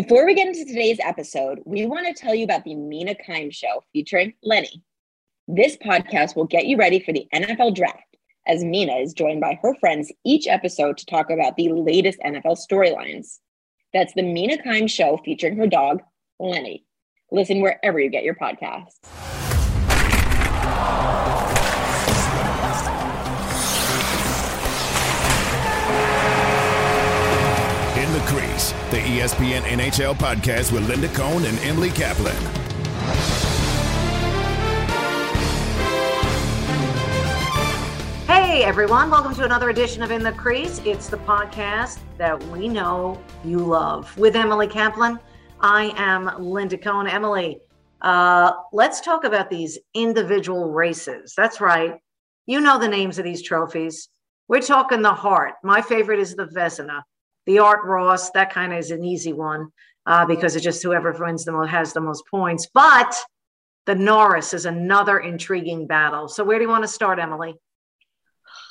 Before we get into today's episode, we want to tell you about the Mina Kimes Show featuring Lenny. This podcast will get you ready for the NFL draft as Mina is joined by her friends each episode to talk about the latest NFL storylines. That's the Mina Kimes Show featuring her dog, Lenny. Listen wherever you get your podcasts. The ESPN NHL podcast with Linda Cohn and Emily Kaplan. Hey everyone, welcome to another edition of In the Crease. It's the podcast that we know you love. With Emily Kaplan, I am Linda Cohn. Emily, uh, let's talk about these individual races. That's right. You know the names of these trophies. We're talking the Hart. My favorite is the Vezina. The Art Ross, that kind of is an easy one uh, because it's just whoever wins the most has the most points. But the Norris is another intriguing battle. So where do you want to start, Emily?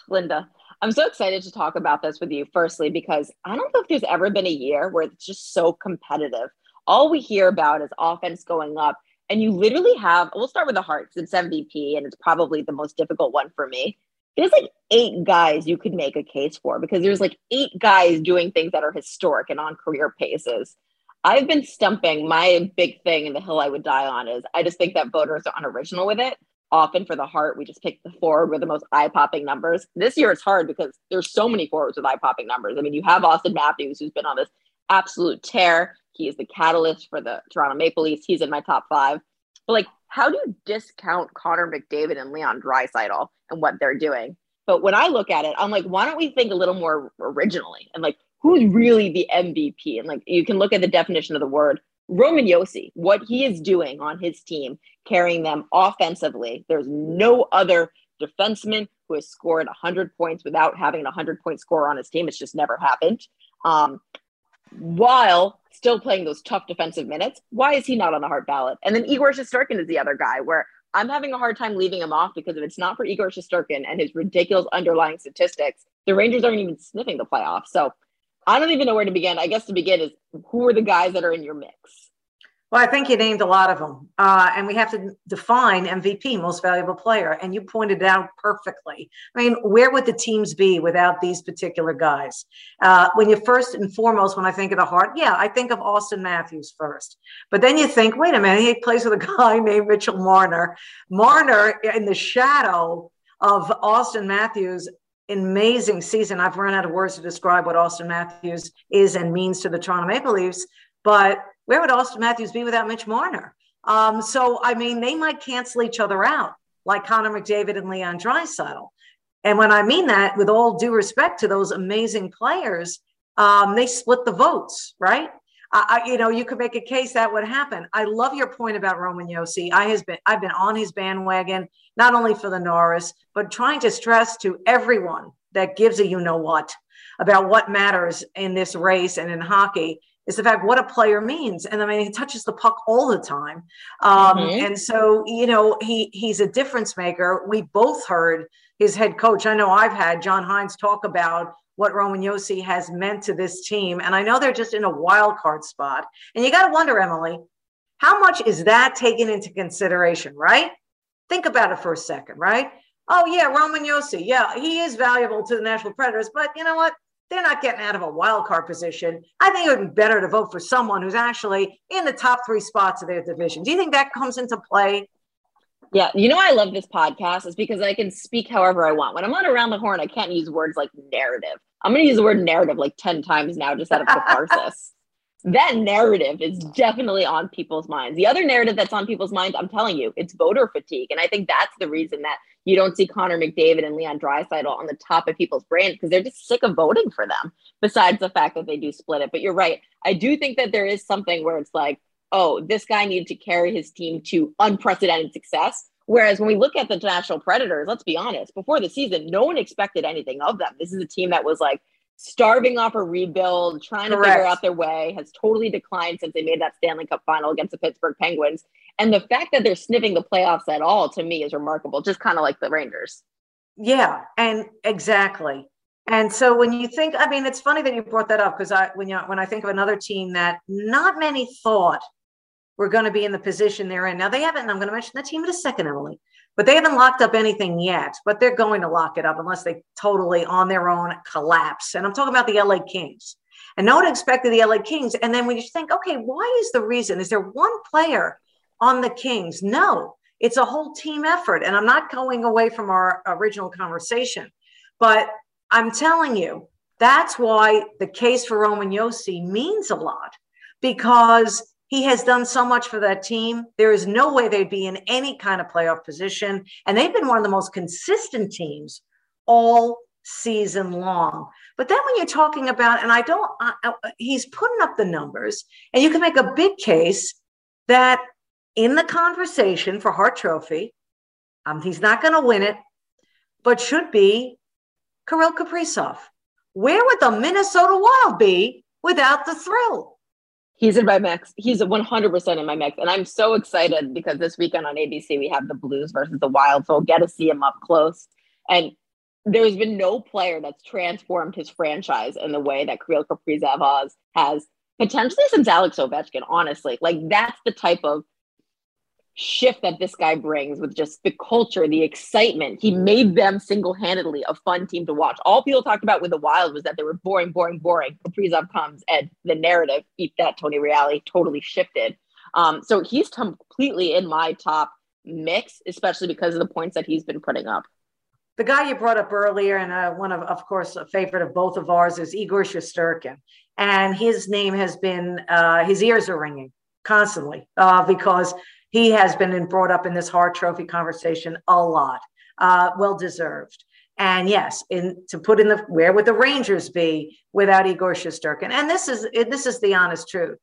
Linda, I'm so excited to talk about this with you, firstly, because I don't know if there's ever been a year where it's just so competitive. All we hear about is offense going up. And you literally have, we'll start with the Harts. It's MVP, and it's probably the most difficult one for me. There's like eight guys you could make a case for because there's like eight guys doing things that are historic and on career paces. I've been stumping my big thing in the hill I would die on is I just think that voters are unoriginal with it often for the Hart, we just pick the forward with the most eye popping numbers. This year it's hard because there's so many forwards with eye popping numbers. I mean, you have Auston Matthews, who's been on this absolute tear. He is the catalyst for the Toronto Maple Leafs. He's in my top five. But like, how do you discount Connor McDavid and Leon Draisaitl and what they're doing? But when I look at it, I'm like, why don't we think a little more originally and like who's really the MVP? And like you can look at the definition of the word Roman Josi, what he is doing on his team, carrying them offensively. There's no other defenseman who has scored 100 points without having a 100 point score on his team. It's just never happened. Um, while still playing those tough defensive minutes, why is he not on the Hart ballot? And then Igor Shesterkin is the other guy where I'm having a hard time leaving him off because if it's not for Igor Shesterkin and his ridiculous underlying statistics, the Rangers aren't even sniffing the playoffs. So I don't even know where to begin. I guess to begin is who are the guys that are in your mix? Well, I think you named a lot of them. Uh, and we have to define MVP, most valuable player. And you pointed it out perfectly. I mean, where would the teams be without these particular guys? Uh, when you first and foremost, when I think of the Hart, yeah, I think of Auston Matthews first. But then you think, wait a minute, he plays with a guy named Mitchell Marner. Marner in the shadow of Auston Matthews amazing season. I've run out of words to describe what Auston Matthews is and means to the Toronto Maple Leafs. But where would Auston Matthews be without Mitch Marner? Um, so, I mean, they might cancel each other out like Connor McDavid and Leon Draisaitl. And when I mean that, with all due respect to those amazing players, um, they split the votes, right? I, you know, you could make a case that would happen. I love your point about Roman Josi. I has been, I've been on his bandwagon, not only for the Norris, but trying to stress to everyone that gives a you know what about what matters in this race and in hockey is the fact what a player means. And I mean, he touches the puck all the time. Um, mm-hmm. And so, you know, he he's a difference maker. We both heard his head coach. I know I've had John Hynes talk about what Roman Josi has meant to this team. And I know they're just in a wild card spot. And you got to wonder, Emily, how much is that taken into consideration, right? Think about it for a second, right? Oh, yeah, Roman Josi. Yeah, he is valuable to the Nashville Predators, but you know what? They're not getting out of a wild card position. I think it would be better to vote for someone who's actually in the top three spots of their division. Do you think that comes into play yeah, you know I love this podcast is because I can speak however I want. When I'm on around the horn, I can't use words like narrative. I'm going to use the word narrative like 10 times now just out of catharsis. that narrative is definitely on people's minds. The other narrative that's on people's minds, I'm telling you, it's voter fatigue. And I think that's the reason that you don't see Connor McDavid and Leon Draisaitl on the top of people's brains because they're just sick of voting for them, besides the fact that they do split it. But you're right. I do think that there is something where it's like, oh, this guy needed to carry his team to unprecedented success. Whereas when we look at the Nashville Predators, let's be honest, before the season, no one expected anything of them. This is a team that was like starving off a rebuild, trying Correct. to figure out their way, has totally declined since they made that Stanley Cup final against the Pittsburgh Penguins. And the fact that they're sniffing the playoffs at all to me is remarkable, just kind of like the Rangers. Yeah, and exactly. And so when you think, I mean, it's funny that you brought that up because I when you when I think of another team that not many thought were going to be in the position they're in. Now they haven't, and I'm going to mention the team in a second, Emily, but they haven't locked up anything yet, but they're going to lock it up unless they totally on their own collapse. And I'm talking about the LA Kings. And no one expected the LA Kings. And then when you think, okay, why is the reason? Is there one player on the Kings? No, it's a whole team effort. And I'm not going away from our original conversation, but I'm telling you, that's why the case for Roman Josi means a lot because he has done so much for that team. There is no way they'd be in any kind of playoff position. And they've been one of the most consistent teams all season long. But then when you're talking about, and I don't, uh, uh, he's putting up the numbers, and you can make a big case that in the conversation for Hart Trophy, um, he's not going to win it, but should be Kirill Kaprizov. Where would the Minnesota Wild be without the thrill? He's in my mix. He's 100% in my mix. And I'm so excited because this weekend on ABC, we have the Blues versus the Wild. So I'll get to see him up close. And there's been no player that's transformed his franchise in the way that Kirill Kaprizov has potentially since Alex Ovechkin, honestly. Like that's the type of shift that this guy brings with just the culture, the excitement. He made them single handedly a fun team to watch. All people talked about with the Wild was that they were boring, boring, boring. Kaprizov comes and the narrative, eat that Tony Reali, totally shifted. Um, so he's completely in my top mix, especially because of the points that he's been putting up. The guy you brought up earlier, and uh, one of, of course, a favorite of both of ours is Igor Shesterkin. And his name has been, uh, his ears are ringing constantly uh, because he has been brought up in this Hart Trophy conversation a lot. Uh, well deserved. And yes, in to put in the where would the Rangers be without Igor Shesterkin? And this is this is the honest truth.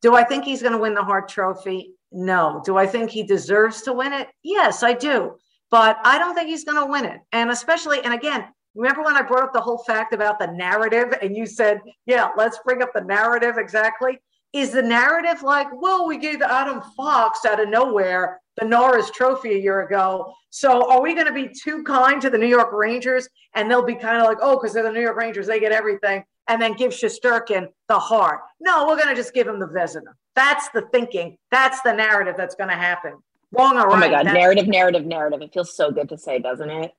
Do I think he's going to win the Hart Trophy? No. Do I think he deserves to win it? Yes, I do. But I don't think he's going to win it. And especially, and again, remember when I brought up the whole fact about the narrative and you said, yeah, let's bring up the narrative exactly? Is the narrative like, well, we gave Adam Fox out of nowhere the Norris Trophy a year ago. So are we going to be too kind to the New York Rangers? And they'll be kind of like, oh, because they're the New York Rangers, they get everything. And then give Shesterkin the Hart. No, we're going to just give him the Vezina. That's the thinking. That's the narrative that's going to happen. Wrong or right. Oh my God, narrative, narrative, narrative. It feels so good to say, doesn't it?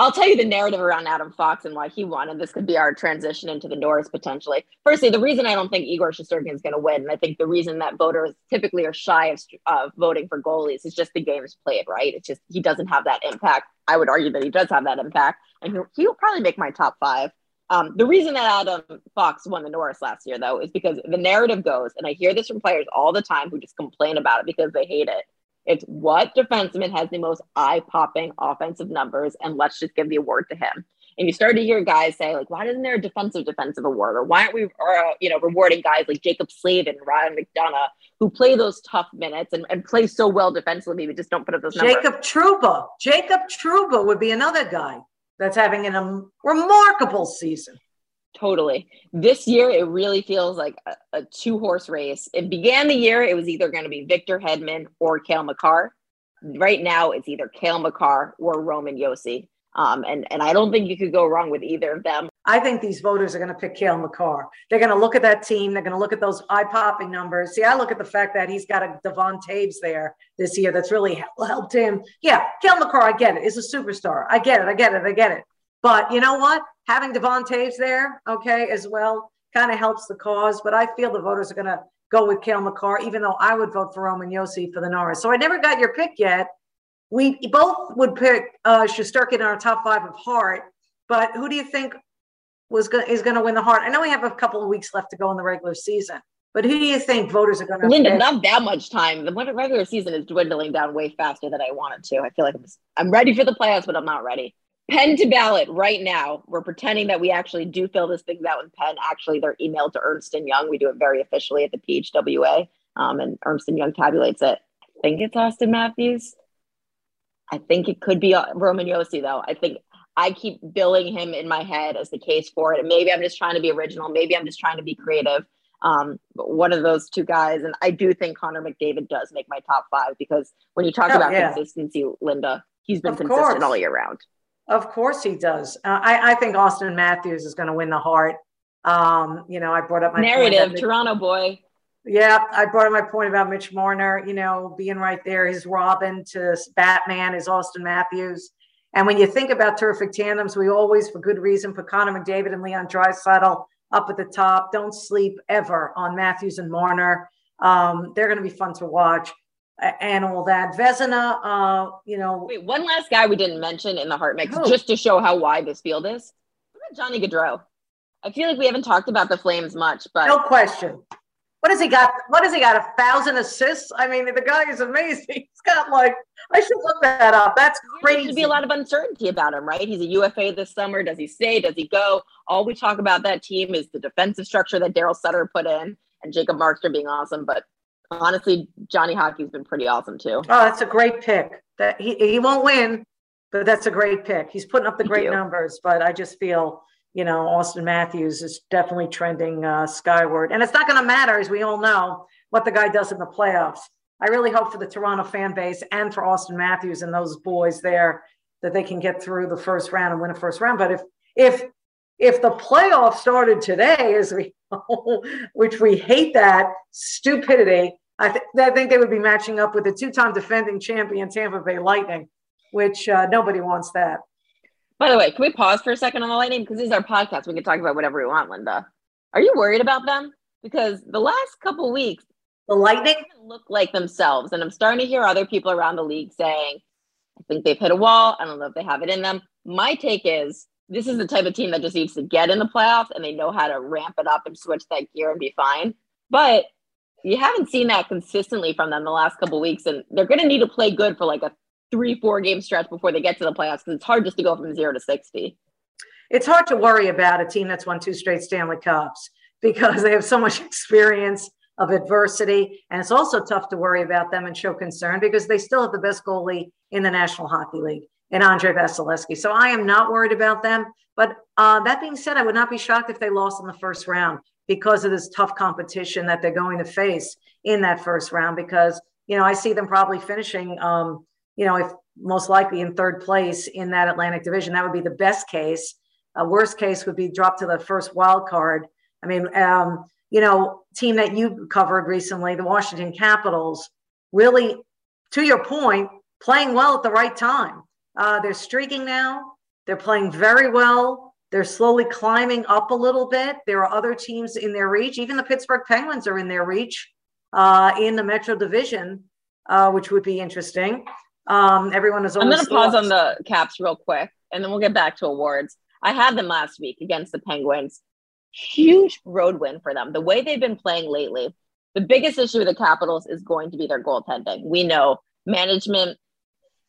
I'll tell you the narrative around Adam Fox and why he won, and this could be our transition into the Norris potentially. Firstly, the reason I don't think Igor Shesterkin is going to win, and I think the reason that voters typically are shy of uh, voting for goalies is just the games played, right? It's just he doesn't have that impact. I would argue that he does have that impact, and he'll, he'll probably make my top five. Um, the reason that Adam Fox won the Norris last year, though, is because the narrative goes, and I hear this from players all the time who just complain about it because they hate it it's what defenseman has the most eye popping offensive numbers, and let's just give the award to him. And you start to hear guys say, like, why isn't there a defensive defensive award? Or why aren't we, uh, you know, rewarding guys like Jaccob Slavin, Ryan McDonagh, who play those tough minutes and, and play so well defensively, but just don't put up those numbers? Jacob Trouba. Jacob Trouba would be another guy that's having a remarkable season. Totally. This year, it really feels like a, a two horse race. It began the year, it was either going to be Victor Hedman or Cale Makar. Right now, it's either Cale Makar or Roman Josi. Um, and, and I don't think you could go wrong with either of them. I think these voters are going to pick Cale Makar. They're going to look at that team. They're going to look at those eye popping numbers. See, I look at the fact that he's got a Devon Toews there this year that's really helped him. Yeah, Cale Makar, I get it, is a superstar. I get it. I get it. I get it. But you know what? Having Devon Toews there, okay, as well, kind of helps the cause. But I feel the voters are going to go with Cale Makar, even though I would vote for Roman Josi for the Norris. So I never got your pick yet. We both would pick uh, Shesterkin in our top five of Hart, but who do you think was go- is going to win the Hart? I know we have a couple of weeks left to go in the regular season, but who do you think voters are going to? Linda, pick? not that much time. The regular season is dwindling down way faster than I want it to. I feel like I'm, I'm ready for the playoffs, but I'm not ready pen to ballot right now. We're pretending that we actually do fill this things out in pen. Actually, they're emailed to Ernst and Young. We do it very officially at the PHWA, um, and Ernst and Young tabulates it. I think it's Auston Matthews. I think it could be uh, Roman Josi, though. I think I keep billing him in my head as the case for it. And maybe I'm just trying to be original. Maybe I'm just trying to be creative. Um, one of those two guys, and I do think Connor McDavid does make my top five because when you talk oh, about yeah. consistency, Linda, he's been of consistent course. all year round. Of course he does. Uh, I, I think Auston Matthews is going to win the Hart. Um, you know, I brought up my narrative, Toronto boy. Yeah, I brought up my point about Mitch Marner, you know, being right there, his Robin to Batman, is Auston Matthews. And when you think about terrific tandems, we always, for good reason, put Connor McDavid and Leon Draisaitl up at the top. Don't sleep ever on Matthews and Marner. Um, they're going to be fun to watch and all that. Vezina, uh, you know. Wait, one last guy we didn't mention in the Hart mix, just to show how wide this field is. Johnny Gaudreau? I feel like we haven't talked about the Flames much, but no question. What has he got? What has he got? A thousand assists? I mean, the guy is amazing. He's got like I should look that up. That's crazy. There should be a lot of uncertainty about him, right? He's a UFA this summer. Does he stay? Does he go? All we talk about that team is the defensive structure that Daryl Sutter put in, and Jacob Markstrom being awesome. But honestly, Johnny Hockey's been pretty awesome too. Oh, that's a great pick. That he he won't win, but that's a great pick. He's putting up the great numbers, but I just feel you know, Auston Matthews is definitely trending uh, skyward. And it's not going to matter, as we all know, what the guy does in the playoffs. I really hope for the Toronto fan base and for Auston Matthews and those boys there that they can get through the first round and win a first round. But if if if the playoff started today, as we which we hate that stupidity, I, th- I think they would be matching up with the two-time defending champion Tampa Bay Lightning, which uh, nobody wants that. By the way, can we pause for a second on the Lightning? Because this is our podcast. We can talk about whatever we want, Linda. Are you worried about them? Because the last couple weeks, the Lightning look like themselves. And I'm starting to hear other people around the league saying, I think they've hit a wall. I don't know if they have it in them. My take is this is the type of team that just needs to get in the playoffs and they know how to ramp it up and switch that gear and be fine. But you haven't seen that consistently from them the last couple weeks. And they're going to need to play good for like a three, four game stretch before they get to the playoffs because it's hard just to go from zero to 60. It's hard to worry about a team that's won two straight Stanley Cups because they have so much experience of adversity. And it's also tough to worry about them and show concern because they still have the best goalie in the National Hockey League in Andre Vasilevskiy. So I am not worried about them. But uh, that being said, I would not be shocked if they lost in the first round because of this tough competition that they're going to face in that first round. Because, you know, I see them probably finishing um, you know, if most likely in third place in that Atlantic division, that would be the best case. A worst case would be dropped to the first wild card. I mean, um, you know, team that you covered recently, the Washington Capitals, really, to your point, playing well at the right time. Uh, they're streaking now. They're playing very well. They're slowly climbing up a little bit. There are other teams in their reach. Even the Pittsburgh Penguins are in their reach uh, in the Metro Division, uh, which would be interesting. Um, everyone is. I'm going to pause on the Caps real quick, and then we'll get back to awards. I had them last week against the Penguins. Huge road win for them. The way they've been playing lately, the biggest issue with the Capitals is going to be their goaltending. We know management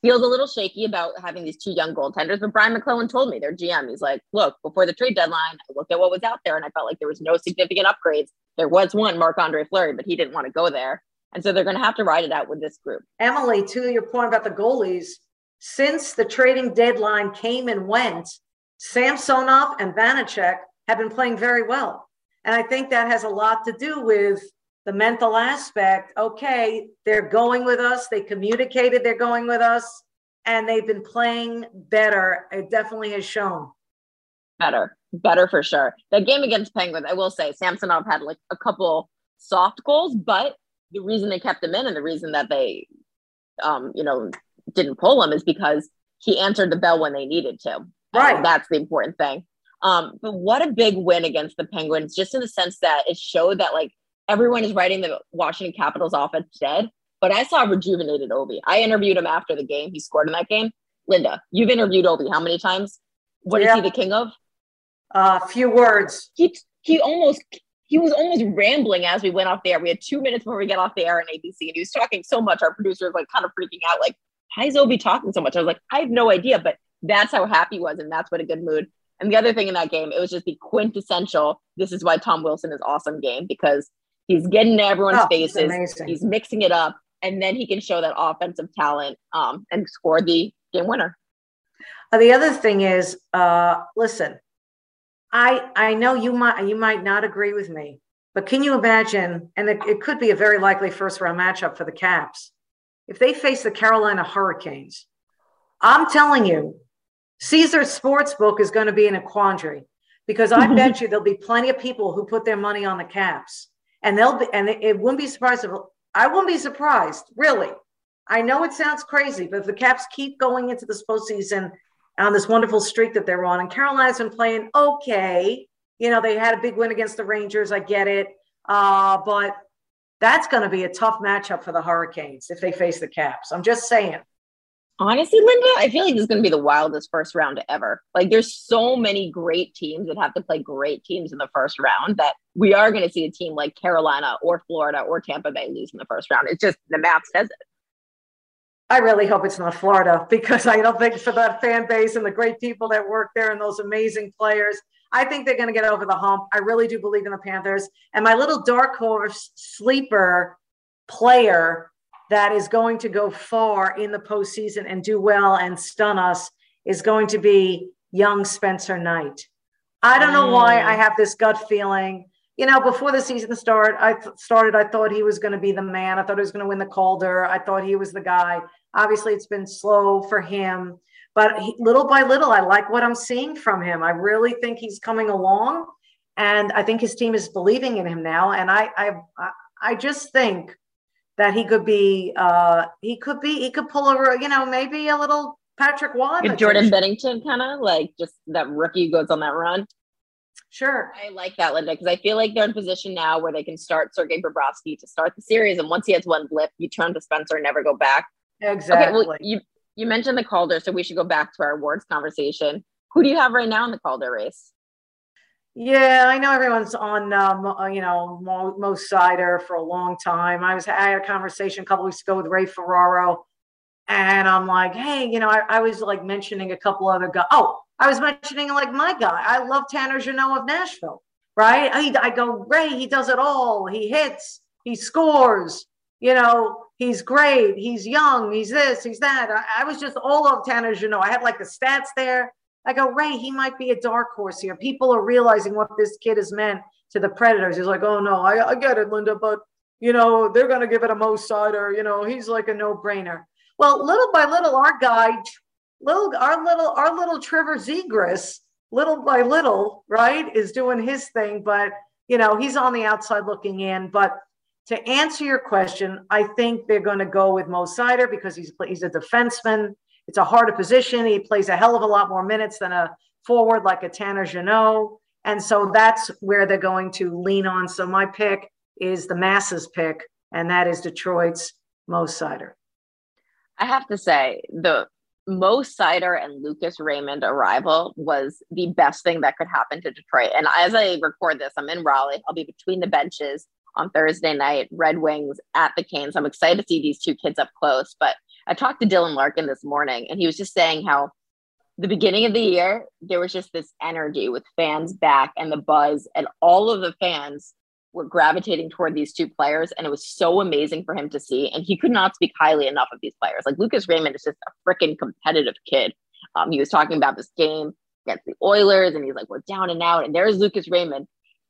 feels a little shaky about having these two young goaltenders, but Brian MacLellan told me, their GM, he's like, look, before the trade deadline, I looked at what was out there and I felt like there was no significant upgrades. There was one, Marc Andre Fleury, but he didn't want to go there. And so they're going to have to ride it out with this group. Emily, to your point about the goalies, since the trading deadline came and went, Samsonov and Vanecek have been playing very well. And I think that has a lot to do with the mental aspect. Okay, they're going with us. They communicated they're going with us, and they've been playing better. It definitely has shown. Better, better for sure. The game against Penguins, I will say, Samsonov had like a couple soft goals, but the reason they kept him in and the reason that they, um, you know, didn't pull him is because he answered the bell when they needed to. Right. And that's the important thing. Um, but what a big win against the Penguins, just in the sense that it showed that like everyone is writing the Washington Capitals offense dead. But I saw rejuvenated Ovi. I interviewed him after the game. He scored in that game. Linda, you've interviewed Ovi how many times? What yeah. is he the king of? A uh, few words. He he almost he was almost rambling as we went off the air. We had two minutes before we get off the air on ABC, and he was talking so much. Our producer was like kind of freaking out, like, "Why is Ovi talking so much?" I was like, "I have no idea," but that's how happy he was, and that's what a good mood. And the other thing in that game, it was just the quintessential. This is why Tom Wilson is awesome game because he's getting to everyone's oh, faces, he's mixing it up, and then he can show that offensive talent um, and score the game winner. Uh, the other thing is, uh, listen, I I know you might you might not agree with me, but can you imagine? And it, it could be a very likely first round matchup for the Caps if they face the Carolina Hurricanes. I'm telling you, Caesar Sportsbook is going to be in a quandary because I bet you there'll be plenty of people who put their money on the Caps, and they'll be, and it, wouldn't be surprised if I wouldn't be surprised, really. I know it sounds crazy, but if the Caps keep going into this postseason on this wonderful streak that they're on, and Carolina's been playing okay, you know, they had a big win against the Rangers. I get it, uh, but that's going to be a tough matchup for the Hurricanes if they face the Caps. I'm just saying. Honestly, Linda, I feel like this is going to be the wildest first round ever. Like, there's so many great teams that have to play great teams in the first round that we are going to see a team like Carolina or Florida or Tampa Bay lose in the first round. It's just the math says it. I really hope it's not Florida because I don't think for that fan base and the great people that work there and those amazing players, I think they're going to get over the hump. I really do believe in the Panthers. And my little dark horse sleeper player that is going to go far in the postseason and do well and stun us is going to be young Spencer Knight. I don't know why I mm. have this gut feeling. You know, before the season started, I th- started, I thought he was going to be the man. I thought he was going to win the Calder. I thought he was the guy. Obviously, it's been slow for him, but he, little by little, I like what I'm seeing from him. I really think he's coming along, and I think his team is believing in him now. And I, I, I just think that he could be uh he could be he could pull over you know maybe a little Patrick Roy. Jordan Binnington kind of like just that rookie goes on that run. Sure. I like that, Linda, because I feel like they're in position now where they can start Sergei Bobrovsky to start the series. And once he has one blip, you turn to Spencer and never go back. Exactly. Okay, well, you, you mentioned the Calder, so we should go back to our awards conversation. Who do you have right now in the Calder race? Yeah, I know everyone's on, um, uh, you know, Mo, Mo Seider for a long time. I was I had a conversation a couple weeks ago with Ray Ferraro, and I'm like, hey, you know, I, I was like mentioning a couple other guys. Oh, I was mentioning like my guy. I love Tanner Jeannot of Nashville, right? I, I go, Ray, he does it all. He hits, he scores. You know, he's great. He's young. He's this. He's that. I, I was just all of Tanner Jeannot. I had like the stats there. I go, Ray, he might be a dark horse here. People are realizing what this kid has meant to the Predators. He's like, oh no, I, I get it, Linda, but you know, they're going to give it a Mo Seider. You know, he's like a no brainer. Well, little by little, our guy, little, our little, our little Trevor Zegras, little by little, right, is doing his thing. But, you know, he's on the outside looking in. But to answer your question, I think they're going to go with Mo Seider because he's, he's a defenseman. It's a harder position. He plays a hell of a lot more minutes than a forward like a Tanner Jeannot. And so that's where they're going to lean on. So my pick is the masses pick, and that is Detroit's Mo Seider. I have to say, the Mo Seider and Lucas Raymond arrival was the best thing that could happen to Detroit. And as I record this, I'm in Raleigh. I'll be between the benches on Thursday night, Red Wings at the Canes. I'm excited to see these two kids up close. But I talked to Dylan Larkin this morning, and he was just saying how the beginning of the year there was just this energy with fans back and the buzz, and all of the fans were gravitating toward these two players, and it was so amazing for him to see. And he could not speak highly enough of these players. Like Lucas Raymond is just a freaking competitive kid. Um, he was talking about this game against the Oilers, and he's like, "We're down and out," and there's Lucas Raymond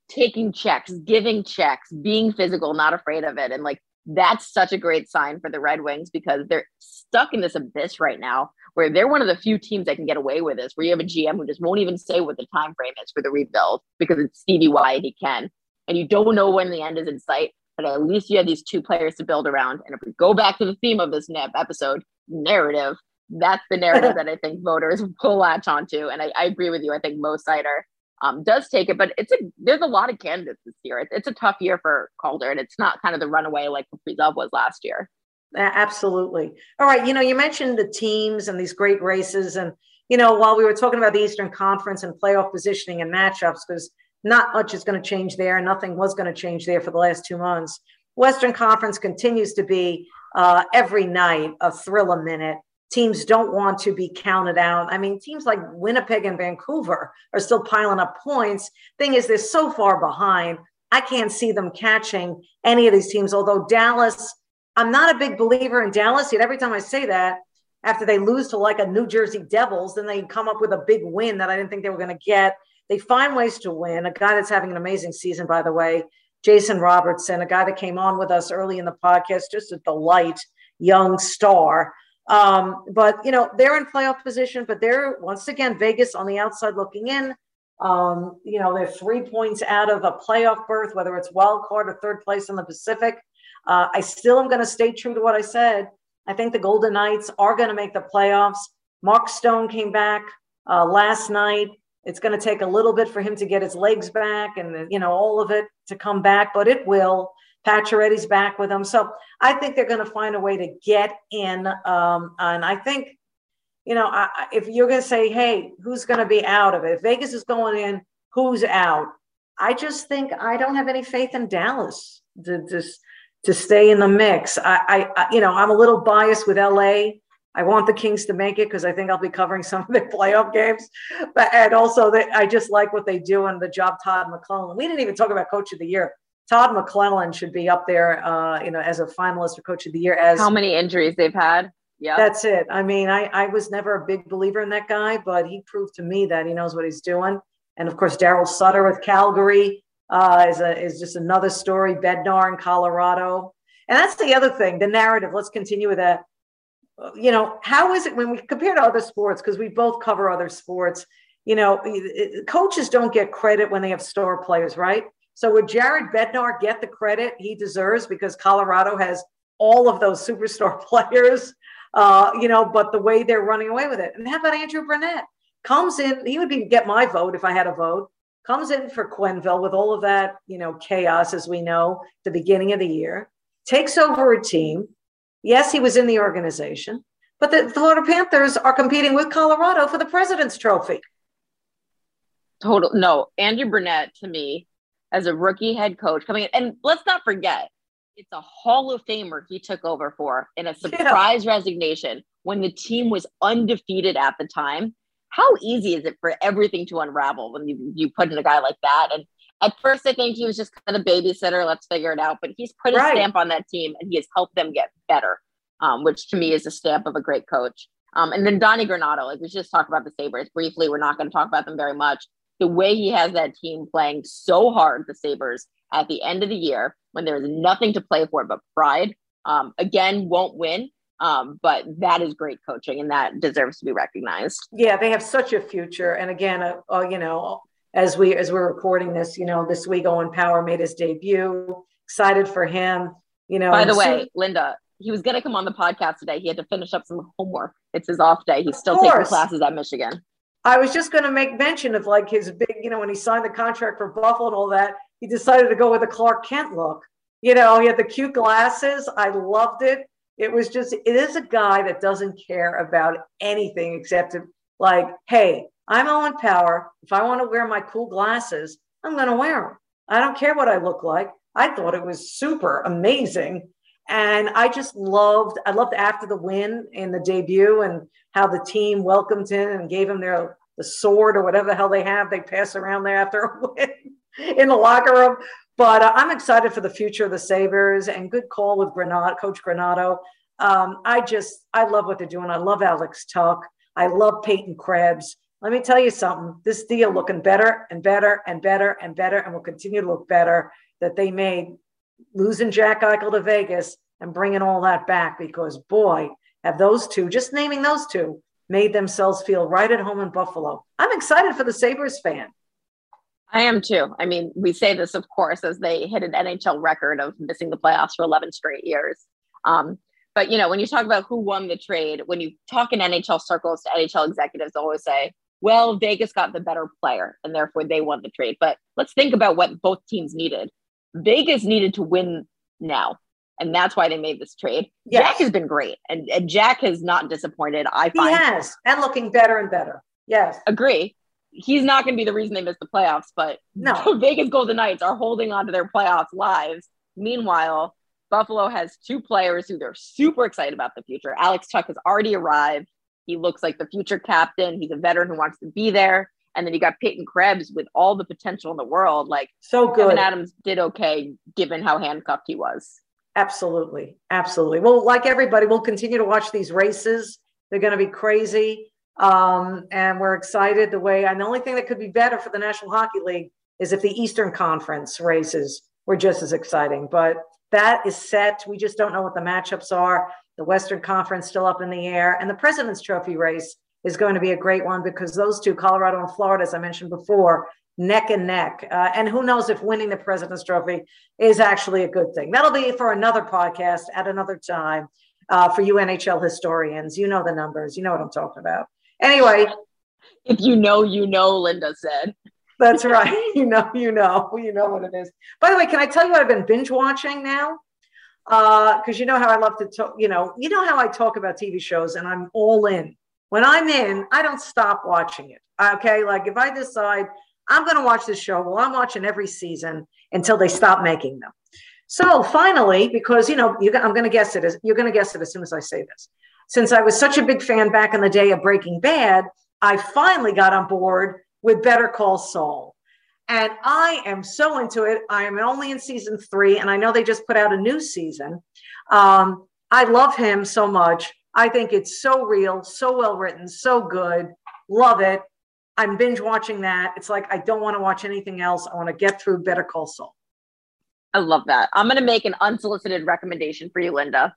taking checks, giving checks, being physical, not afraid of it, and like that's such a great sign for the Red Wings because they're stuck in this abyss right now where they're one of the few teams that can get away with this, where you have a GM who just won't even say what the time frame is for the rebuild because it's Stevie Y he can. And you don't know when the end is in sight, but at least you have these two players to build around. And if we go back to the theme of this episode, narrative, that's the narrative that I think voters will latch onto. And I, I agree with you. I think Mo Seider um, does take it, but it's a there's a lot of candidates this year. It's, it's a tough year for Calder, and it's not kind of the runaway like Kaprizov was last year. Absolutely. All right. You know, you mentioned the teams and these great races, and you know, while we were talking about the Eastern Conference and playoff positioning and matchups, because not much is going to change there. Nothing was going to change there for the last two months. Western Conference continues to be uh, every night a thrill a minute teams don't want to be counted out. I mean, teams like Winnipeg and Vancouver are still piling up points. Thing is, they're so far behind. I can't see them catching any of these teams. Although Dallas, I'm not a big believer in Dallas. Yet every time I say that, after they lose to like a New Jersey Devils, then they come up with a big win that I didn't think they were going to get. They find ways to win. A guy that's having an amazing season, by the way, Jason Robertson, a guy that came on with us early in the podcast, just a delight, young star Um, but you know, they're in playoff position, but they're once again Vegas on the outside looking in. Um, you know, they're three points out of a playoff berth, whether it's wild card or third place in the Pacific. Uh, I still am going to stay true to what I said. I think the Golden Knights are going to make the playoffs. Mark Stone came back uh, last night. It's going to take a little bit for him to get his legs back and you know all of it to come back, but it will. Pacioretty's back with them. so I think they're going to find a way to get in. Um, and I think you know, I, if you're going to say, hey, who's going to be out of it? If Vegas is going in, who's out? I just think I don't have any faith in Dallas to just to stay in the mix. I, I, you know, I'm a little biased with LA. I want the Kings to make it because I think I'll be covering some of their playoff games, but and also that I just like what they do and the job Todd McLellan. We didn't even talk about Coach of the Year. Todd McLellan should be up there, uh, you know, as a finalist for Coach of the Year. As how many injuries they've had? Yeah. That's it. I mean, I, I was never a big believer in that guy, but he proved to me that he knows what he's doing. And of course, Daryl Sutter with Calgary uh, is, a, is just another story. Bednar in Colorado. And that's the other thing, the narrative. Let's continue with that. You know, how is it when we compare to other sports, because we both cover other sports, you know, coaches don't get credit when they have star players, right? So would Jared Bednar get the credit he deserves because Colorado has all of those superstar players? uh, you know, but the way they're running away with it. And how about Andrew Brunette? Comes in, he would be get my vote if I had a vote. Comes in for Quenneville with all of that, you know, chaos as we know, the beginning of the year, takes over a team. Yes, he was in the organization, but the Florida Panthers are competing with Colorado for the President's Trophy. Total no, Andrew Brunette to me as a rookie head coach coming in, and let's not forget it's a Hall of Famer he took over for in a surprise yeah. resignation when the team was undefeated at the time. How easy is it for everything to unravel when you, you put in a guy like that? And at first, I think he was just kind of babysitter. Let's figure it out. But he's put a stamp on that team and he has helped them get better, um, which to me is a stamp of a great coach. Um, and then Donnie Granato, like we just talked about the Sabres briefly. We're not going to talk about them very much. The way he has that team playing so hard, the Sabres, at the end of the year when there is nothing to play for but pride. Um, again, won't win, um, but that is great coaching and that deserves to be recognized. Yeah, they have such a future. And again, uh, uh, you know, as we as we're recording this, you know, this week Owen Power made his debut. Excited for him. You know. By the way, Linda, he was going to come on the podcast today. He had to finish up some homework. It's his off day. He's still taking classes at Michigan. I was just going to make mention of like his big, you know, when he signed the contract for Buffalo and all that he decided to go with a Clark Kent look. You know, he had the cute glasses. I loved it. It was just, it is a guy that doesn't care about anything except to, like, hey, I'm Owen Power. If I want to wear my cool glasses, I'm going to wear them. I don't care what I look like. I thought it was super amazing. And I just loved, I loved after the win in the debut and how the team welcomed him and gave him their the sword or whatever the hell they have they pass around there after a win in the locker room. But uh, I'm excited for the future of the Sabres and good call with Granato, Coach Granato. Um, I just, I love what they're doing. I love Alex Tuch. I love Peyton Krebs. Let me tell you something. This deal looking better and better and better and better and will continue to look better that they made losing Jack Eichel to Vegas and bringing all that back because boy, have those two, just naming those two, made themselves feel right at home in Buffalo. I'm excited for the Sabres fan. I am too. I mean, we say this, of course, as they hit an NHL record of missing the playoffs for 11 straight years. Um, but, you know, when you talk about who won the trade, when you talk in NHL circles to NHL executives, always say, well, Vegas got the better player and therefore they won the trade. But let's think about what both teams needed. Vegas needed to win now. And that's why they made this trade. Yes. Jack has been great. And, and Jack has not disappointed. I find he has and looking better and better. Yes. Agree he's not going to be the reason they miss the playoffs, but no, Vegas Golden Knights are holding on to their playoffs lives. Meanwhile, Buffalo has two players who they're super excited about the future. Alex Tuch has already arrived. He looks like the future captain. He's a veteran who wants to be there. And then you got Peyton Krebs with all the potential in the world. Like so good. Kevyn Adams did okay given how handcuffed he was. Absolutely. Absolutely. Well, like everybody, we'll continue to watch these races. They're going to be crazy. Um, and we're excited the way, and the only thing that could be better for the National Hockey League is if the Eastern Conference races were just as exciting. But that is set. We just don't know what the matchups are. The Western Conference still up in the air, and the President's Trophy race is going to be a great one because those two, Colorado and Florida, as I mentioned before, neck and neck. Uh, and who knows if winning the President's Trophy is actually a good thing. That'll be for another podcast at another time uh, for you NHL historians. You know the numbers, you know what I'm talking about. Anyway. If you know, you know, Linda said. That's right. You know, you know, you know what it is. By the way, can I tell you what I've been binge watching now? Because uh, you know how I love to talk, you know, you know how I talk about TV shows and I'm all in. When I'm in, I don't stop watching it. Okay. Like if I decide I'm going to watch this show, well, I'm watching every season until they stop making them. So finally, because you know, you, I'm going to guess it as you're going to guess it as soon as I say this. Since I was such a big fan back in the day of Breaking Bad, I finally got on board with Better Call Saul. And I am so into it. I am only in season three, and I know they just put out a new season. Um, I love him so much. I think it's so real, so well written, so good. Love it. I'm binge watching that. It's like I don't want to watch anything else. I want to get through Better Call Saul. I love that. I'm going to make an unsolicited recommendation for you, Linda.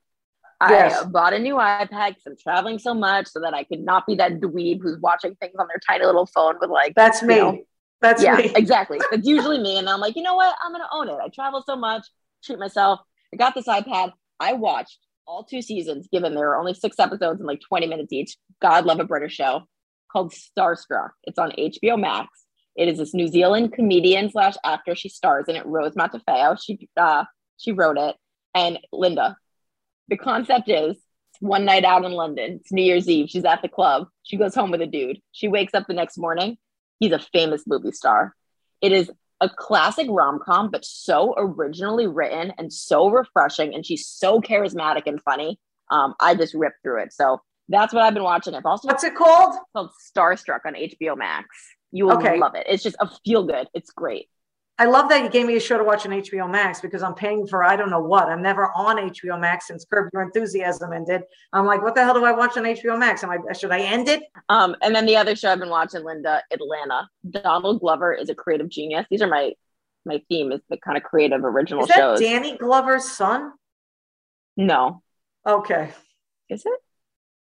Yes. I bought a new iPad because I'm traveling so much so that I could not be that dweeb who's watching things on their tiny little phone with like. That's me. Know, That's yeah, me. exactly. That's usually me. And I'm like, you know what? I'm going to own it. I travel so much, treat myself. I got this iPad. I watched all two seasons, given there are only six episodes and like 20 minutes each. God love a British show called Starstruck. It's on HBO Max. It is this New Zealand comedian slash actor. She stars in it, Rose Matafeo. She uh, she wrote it. And Linda, the concept is one night out in London. It's New Year's Eve. She's at the club. She goes home with a dude. She wakes up the next morning. He's a famous movie star. It is a classic rom com, but so originally written and so refreshing. And she's so charismatic and funny. Um, I just ripped through it. So that's what I've been watching. I've also what's it called? It's called Starstruck on HBO Max. You will okay. love it. It's just a feel good. It's great. I love that you gave me a show to watch on HBO Max because I'm paying for I don't know what. I'm never on HBO Max since Curb Your Enthusiasm ended. I'm like, what the hell do I watch on HBO Max? Am I should I end it? Um, and then the other show I've been watching, Linda, Atlanta. Donald Glover is a creative genius. These are my my theme is the kind of creative original is that shows. Danny Glover's son? No. Okay. Is it?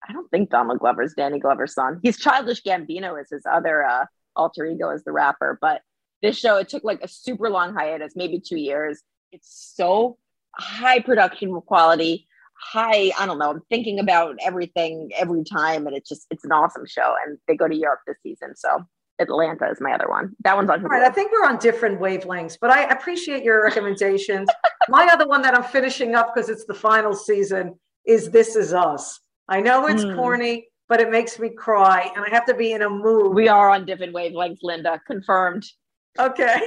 I don't think Donald Glover's Danny Glover's son. He's Childish Gambino is his other uh, alter ego as the rapper, but this show it took like a super long hiatus maybe two years. It's so high production quality high i don't know i'm thinking about everything every time and it's just it's an awesome show and they go to europe this season so atlanta is my other one. That one's on All right i think we're on different wavelengths but i appreciate your recommendations. My other one that i'm finishing up because it's the final season is this is us. I know it's mm. corny but it makes me cry and i have to be in a mood. We are on different wavelengths linda confirmed Okay.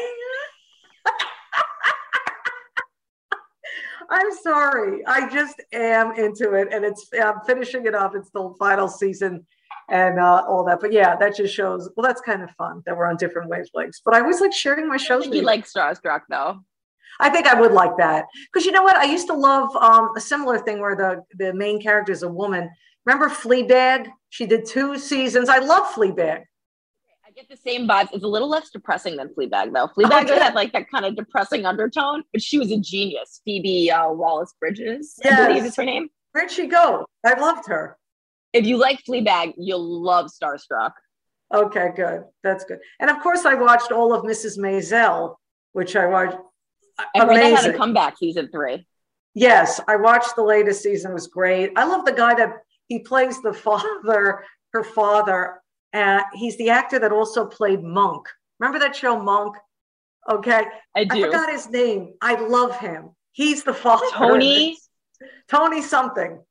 I'm sorry. I just am into it, and it's I'm finishing it up. It's the final season, and uh, all that. But yeah, that just shows. Well, that's kind of fun that we're on different wavelengths. But I always like sharing my shows. you like Starstruck though. I think I would like that because you know what? I used to love um, a similar thing where the the main character is a woman. Remember Fleabag? She did two seasons. I love Fleabag get the same vibes. It's a little less depressing than Fleabag, though. Fleabag oh, had like that kind of depressing undertone, but she was a genius. Phoebe uh, Waller Bridges, yes. I believe is her name. Where'd she go? I loved her. If you like Fleabag, you'll love Starstruck. Okay, good. That's good. And of course, I watched all of Mrs. Maisel, which I watched. I heard that had a comeback season three. Yes, I watched the latest season. It was great. I love the guy that he plays the father, her father. Uh, he's the actor that also played Monk. Remember that show Monk? Okay. I do. I forgot his name. I love him. He's the father. Tony. Tony something.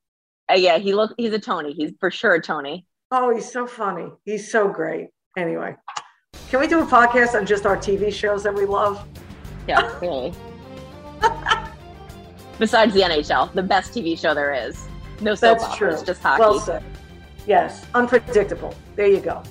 Uh, yeah, he look. He's a Tony. He's for sure a Tony. Oh, he's so funny. He's so great. Anyway, can we do a podcast on just our TV shows that we love? Yeah, clearly. Besides the NHL, the best TV show there is. No soap That's operas, true. just hockey. Well said. Yes, unpredictable. There you go.